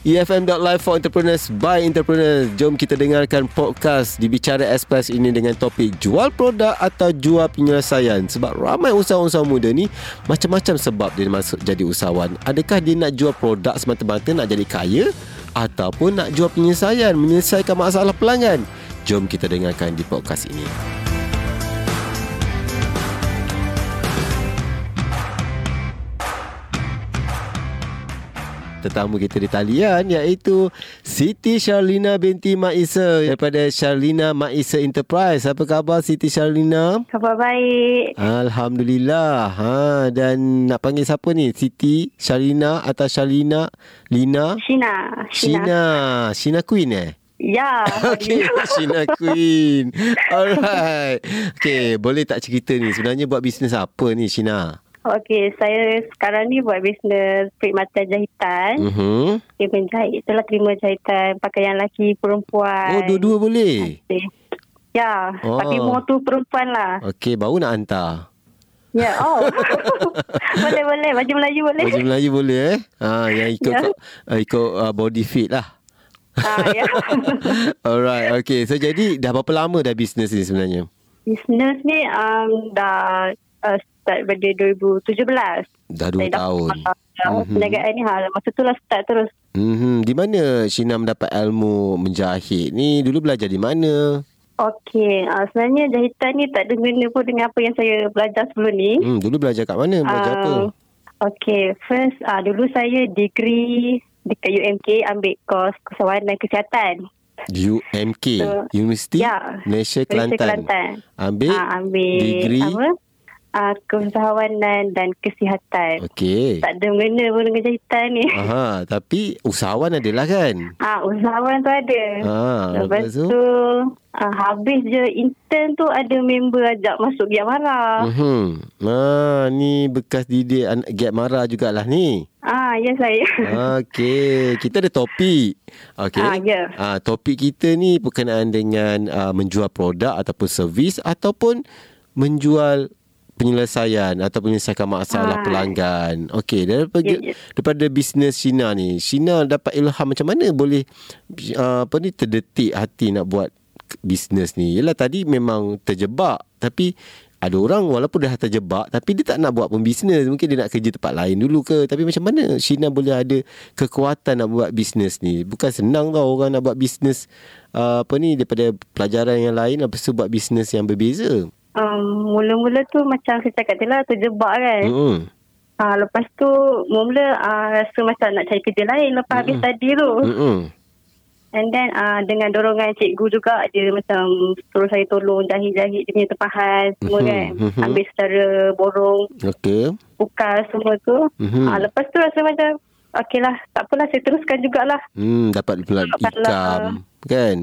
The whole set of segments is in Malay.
EFM.live for entrepreneurs by entrepreneurs. Jom kita dengarkan podcast di Bicara Express ini dengan topik jual produk atau jual penyelesaian. Sebab ramai usahawan-usahawan muda ni macam-macam sebab dia masuk jadi usahawan. Adakah dia nak jual produk semata-mata nak jadi kaya ataupun nak jual penyelesaian, menyelesaikan masalah pelanggan? Jom kita dengarkan di podcast ini. Tetamu kita di talian iaitu Siti Sharlina binti Maisa daripada Sharlina Maisa Enterprise. Apa khabar Siti Sharlina? Khabar baik. Alhamdulillah. Ha dan nak panggil siapa ni? Siti Sharlina atau Sharlina Lina? Shina. Shina. Shina Queen eh? Ya. Okay, Shina Queen. Alright. Okay, boleh tak cerita ni sebenarnya buat bisnes apa ni Shina? Okey, saya sekarang ni buat bisnes perkhidmatan jahitan. Mhm. Okay, menjahit. Itulah terima jahitan pakaian lelaki perempuan. Oh, dua-dua boleh. Okay. Ya, Oh. tapi more tu perempuan lah. Okey, baru nak hantar. Ya, oh. boleh, boleh. Baju Melayu boleh. Baju Melayu boleh eh? Ha, yang ikut Ya. uh, ikut uh, body fit lah. Ah, ya. Alright, okay. So jadi dah berapa lama dah bisnes ni sebenarnya? bisnes ni um, dah uh, start pada 2017. Dah dua Saya dah- tahun. Uh, Mhm. Perniagaan ni ha, masa tu lah start terus. Hmm, di mana Shina mendapat ilmu menjahit ni? Dulu belajar di mana? Okey, uh, sebenarnya jahitan ni tak ada guna pun dengan apa yang saya belajar sebelum ni. Hmm, dulu belajar kat mana? Belajar apa? Ah, Okay, first uh, dulu saya degree dekat UMK ambil kos kesewanan kesihatan. UMK, So, Universiti ya, Malaysia Malaysia Kelantan. Kelantan. Ambil, Ah, ambil degree. apa? Uh, keusahawanan dan kesihatan. Okey. Tak ada mengena pun dengan jahitan ni. Aha, tapi usahawan adalah kan? Ah, usahawan tu ada. Ah, Lepas lepas tu? tu, ah, habis je intern tu ada member ajak masuk Giat Marah. Mhm. Ah, ni bekas didik anak Giat Mara jugalah ni. Ah, ya saya. Okey, kita ada topik. Okey. Ah, ya. Ah, topik kita ni berkenaan dengan uh, menjual produk ataupun servis ataupun menjual penyelesaian atau penyelesaian masalah Ah. pelanggan. Okey, daripada Ya, ya. daripada bisnes Shina ni, Shina dapat ilham macam mana boleh uh, apa ni terdetik hati nak buat bisnes ni. Yalah tadi memang terjebak tapi ada orang walaupun dah terjebak tapi dia tak nak buat pun bisnes. Mungkin dia nak kerja tempat lain dulu ke. Tapi macam mana Shina boleh ada kekuatan nak buat bisnes ni? Bukan senang tau orang nak buat bisnes uh, apa ni daripada pelajaran yang lain lepas tu buat bisnes yang berbeza. Um, mula-mula tu macam saya cakap tu lah terjebak kan. Hmm. Ah, lepas tu mula-mula ah, rasa macam nak cari kerja lain lepas habis study tu. Hmm. And then ah, dengan dorongan cikgu juga dia macam suruh saya tolong jahit-jahit dia punya tempahan semua Mhm, kan. mhm. Ambil secara borong, Okey. ukas semua tu. Mhm. Ah, lepas tu rasa macam okey lah tak apalah saya teruskan jugalah. Hmm, dapat pula ikam kan?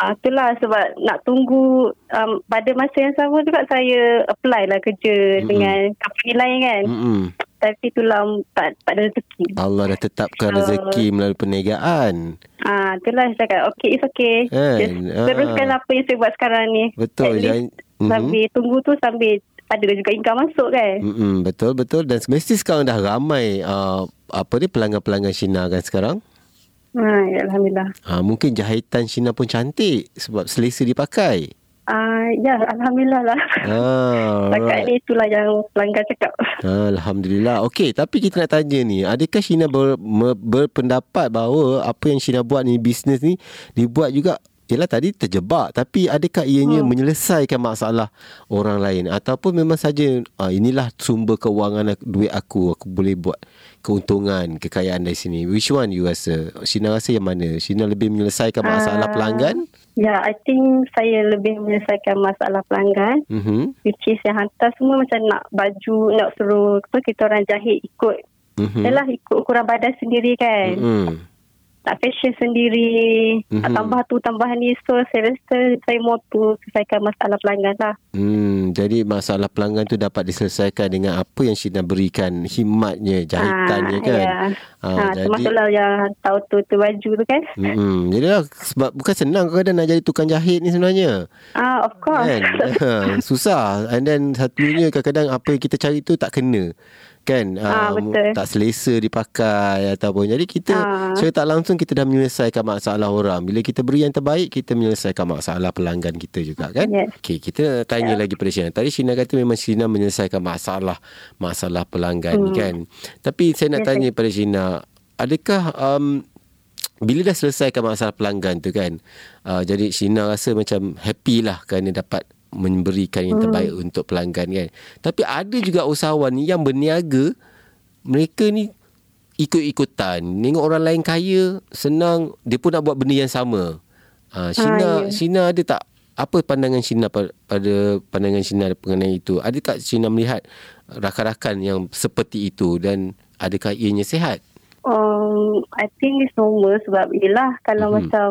Ah, itulah sebab nak tunggu um, pada masa yang sama juga saya apply lah kerja Mm-mm. dengan company lain kan. Hmm. Tapi itulah tak, tak ada rezeki. Allah dah tetapkan So- rezeki melalui perniagaan. Ah, itulah saya cakap, okay, it's okay. Kan? Just Ah. teruskan apa yang saya buat sekarang ni. Betul, At least jangan- Mhm. Sambil tunggu tu sambil ada juga income masuk kan. Mm-mm, betul betul dan mesti sekarang dah ramai uh, apa ni pelanggan-pelanggan Cina kan sekarang. Ha, ya, Alhamdulillah. Uh, mungkin jahitan Cina pun cantik sebab selesa dipakai. Ah, ya, Alhamdulillah lah. Ah, Setakat alright. ni itulah yang pelanggan cakap. Alhamdulillah. Okey, tapi kita nak tanya ni, adakah Cina ber, me, berpendapat bahawa apa yang Cina buat ni bisnes ni dibuat juga Yelah tadi terjebak Tapi adakah ianya hmm. menyelesaikan masalah orang lain Ataupun memang saja ah, Inilah sumber kewangan duit aku Aku boleh buat keuntungan, kekayaan dari sini Which one you rasa? Shina rasa yang mana? Shina lebih menyelesaikan masalah Ah. pelanggan? Ya, I think saya lebih menyelesaikan masalah pelanggan. Mhm. Which is yang hantar semua macam nak baju, nak suruh apa, kita orang jahit ikut. Mhm. Yalah ikut ukuran badan sendiri kan. Mhm. Tak fashion sendiri. Mhm. Mm-hmm. Tambah tu, tambah ni. So, saya rasa saya mau tu selesaikan masalah pelanggan lah. Hmm, jadi masalah pelanggan tu dapat diselesaikan dengan apa yang Syina berikan hikmatnya, jahitannya Ah, kan. Ya. Ah, Ha, jadi- termasuklah yang tahu tu, tu baju tu kan. Hmm, jadi lah, sebab bukan senang kadang nak jadi tukang jahit ni sebenarnya. Ah, of course. Kan? Ha, Susah. And then satunya kadang-kadang apa yang kita cari tu tak kena. Kan? Um, betul. tak selesa dipakai ataupun. Jadi kita Ah. secara tak langsung kita dah menyelesaikan masalah orang. Bila kita beri yang terbaik kita menyelesaikan masalah pelanggan kita juga kan? Yes. okey kita tanya lagi pada Shina. Tadi Shina kata memang Shina menyelesaikan masalah masalah pelanggan ni kan? Tapi saya nak Yes, tanya pada Shina adakah um, bila dah selesaikan masalah pelanggan tu kan? Uh, jadi Shina rasa macam happy lah kerana dapat memberikan yang terbaik hmm. untuk pelanggan kan tapi ada juga usahawan ni yang berniaga mereka ni ikut-ikutan tengok orang lain kaya senang dia pun nak buat benda yang sama uh, Shina Ah, ya. Shina ada tak apa pandangan Shina pada, pada pandangan Shina mengenai itu ada tak Shina melihat rakan-rakan yang seperti itu dan adakah ianya sihat Um, I think it's normal sebab yelah kalau Mhm. macam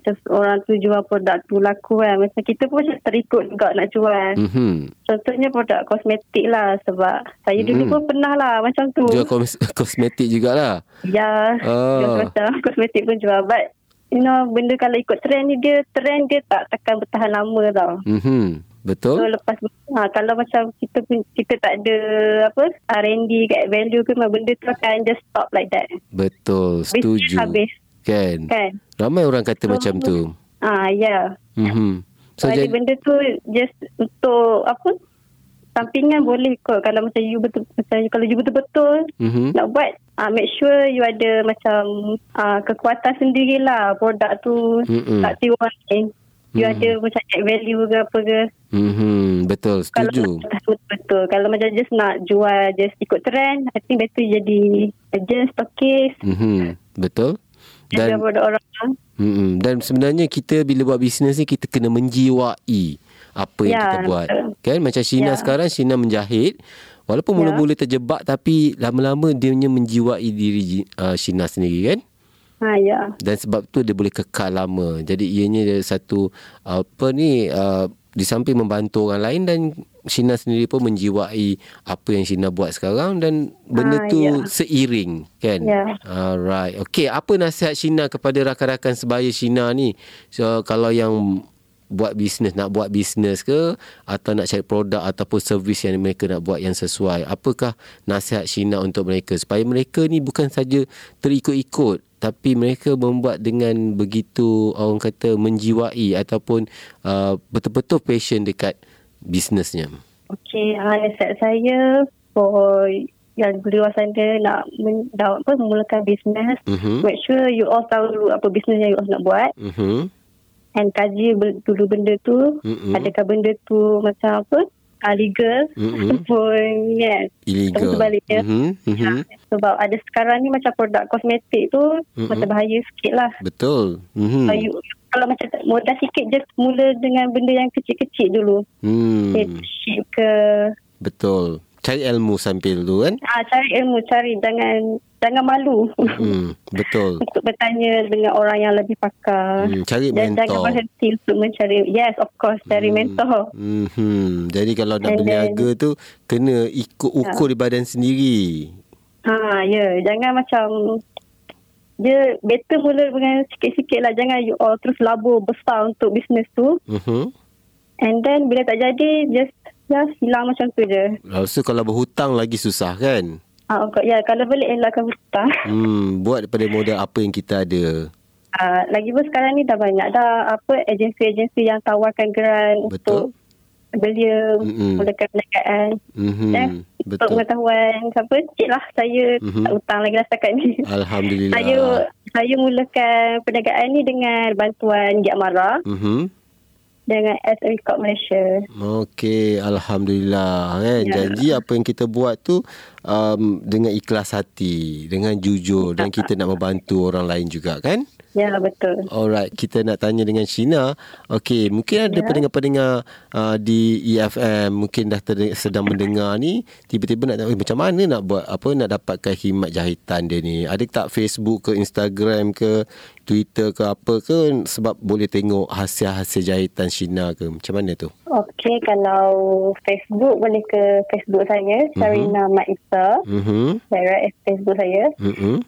macam orang tu jual produk tu laku kan. Macam kita pun macam terikut juga nak jual. Mhm. Contohnya produk kosmetik lah sebab saya dulu Mhm. pun pernah lah macam tu. Jual kos- kosmetik jugalah. Ya, Ah. jual macam kosmetik pun jual. But you know benda kalau ikut trend ni dia trend dia tak takkan bertahan lama tau. Mhm. So Betul? lepas ha, kalau macam kita pun kita tak ada apa R&D kat value ke benda tu akan just stop like that. Betul. Setuju. habis Kan? kan. Ramai orang kata So, macam tu. Ah ya. Mhm. So, So, jadi benda tu just untuk apa? Sampingan boleh kot kalau macam you betul macam kalau you betul-betul mhm. nak buat uh, make sure you ada macam uh, kekuatan sendirilah produk tu Mm-mm. tak tiru orang lain. You Mm. ada macam add value ke apa ke. Mhm. Betul. Kalau Setuju. nak betul-betul. Kalau macam just nak jual just ikut trend, I think better jadi agent, stockist, Mhm. Betul. Dan produk orang. mm dan sebenarnya kita bila buat bisnes ni kita kena menjiwai apa yang Ya, kita buat. betul. Kan macam Shina Ya. sekarang Shina menjahit walaupun Ya. mula-mula terjebak tapi lama-lama dia punya menjiwai diri uh, Shina sendiri kan. Ha ya. dan sebab tu dia boleh kekal lama. Jadi ianya dia satu apa ni uh, di samping membantu orang lain dan Shina sendiri pun menjiwai apa yang Shina buat sekarang dan benda Ah, tu ya. seiring kan. Ya. Alright. Okey, apa nasihat Shina kepada rakan-rakan sebaya Shina ni? So kalau yang buat bisnes nak buat bisnes ke atau nak cari produk ataupun servis yang mereka nak buat yang sesuai apakah nasihat Shina untuk mereka supaya mereka ni bukan saja terikut-ikut tapi mereka membuat dengan begitu orang kata menjiwai ataupun uh, betul-betul passion dekat bisnesnya Okey, uh, nasihat saya for yang di sana nak men, dah, apa, memulakan bisnes, mhm make sure you all tahu dulu apa bisnes yang you all nak buat mhm and kaji dulu benda tu. Mhm. Adakah benda tu macam apa? Uh, legal Mhm. ataupun yes. illegal sebaliknya. mhm mhm Sebab ada sekarang ni macam produk kosmetik tu Mhm. macam bahaya sikit lah. betul mhm So, you, kalau macam tak- modal sikit just mula dengan benda yang kecil-kecil dulu. hmm Headship ke betul cari ilmu sambil tu kan Ah, cari ilmu, cari jangan jangan malu hmm betul untuk bertanya dengan orang yang lebih pakar. Hmm, cari Dan mentor. jangan berhenti untuk mencari yes of course cari mentor. Hmm. Jadi kalau nak And berniaga tu kena ikut ukur di badan sendiri. Ha ya, yeah. jangan macam dia better mula dengan sikit-sikit lah jangan you all terus labur besar untuk bisnes tu Mhm. and then bila tak jadi just ya hilang macam tu je. Rasa kalau berhutang lagi susah kan? Ah, okay, ya kalau boleh elakkan hutang. Hmm, buat daripada modal apa yang kita ada. Uh, lagi pun sekarang ni dah banyak dah apa agensi-agensi yang tawarkan geran Betul. untuk belia mulakan perniagaan. Mhm. Dan untuk Betul. pengetahuan apa cik lah saya Mhm. tak hutang lagi lah setakat ni. Alhamdulillah. saya saya mulakan perniagaan ni dengan bantuan Giat Mara Mhm. dengan SME Corp Malaysia. Okey, alhamdulillah kan. Ya. Janji apa yang kita buat tu um, dengan ikhlas hati, dengan jujur dan kita nak membantu orang lain juga kan? Ya betul. Alright, kita nak tanya dengan Shina. Okey, mungkin ada Ya. pendengar-pendengar uh, di EFM mungkin dah ter- sedang mendengar ni, tiba-tiba nak tahu eh, macam mana nak buat apa nak dapatkan khidmat jahitan dia ni. Ada tak Facebook ke Instagram ke Twitter ke apa ke sebab boleh tengok hasil-hasil jahitan Shina ke. Macam mana tu? Okey kalau Facebook boleh ke Facebook saya Sarina Mat Isa. Mhm. Saya Facebook saya. Mhm.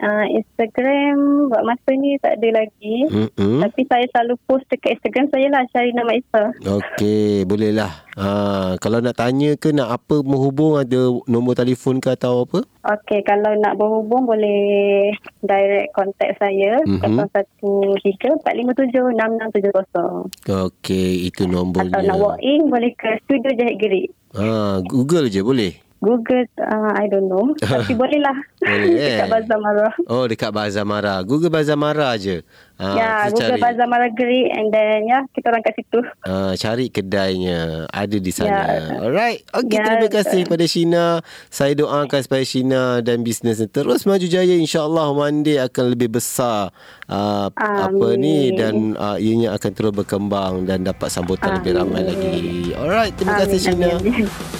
Uh, Instagram buat masa ni tak ada lagi. Mm-mm. Tapi saya selalu post dekat Instagram saya lah cari nama Isa. Okey, bolehlah. Ha, kalau nak tanya ke nak apa menghubung ada nombor telefon ke atau apa? Okey, kalau nak berhubung boleh direct contact saya Mhm. 013-457-6670. Okey, itu nombornya. Atau nak walk in boleh ke studio Jahit Gerik. Ha, Google je boleh. Google, uh, I don't know. Tapi boleh lah. Boleh, eh? dekat Bazar Marah. Oh, dekat Bazar Mara. Google Bazar Mara je. Ha, ya, kita Google cari. Bazar Gerik and then ya, kita orang kat situ. Ha, cari kedainya ada di sana. Ya. Alright. Okey, Ya, terima kasih betul. pada Shina. Saya doakan supaya Shina dan bisnesnya terus maju jaya. InsyaAllah one day akan lebih besar uh, apa ni Amin. dan uh, ianya akan terus berkembang dan dapat sambutan lebih ramai Amin. lagi. Alright, terima kasih Shina. amin.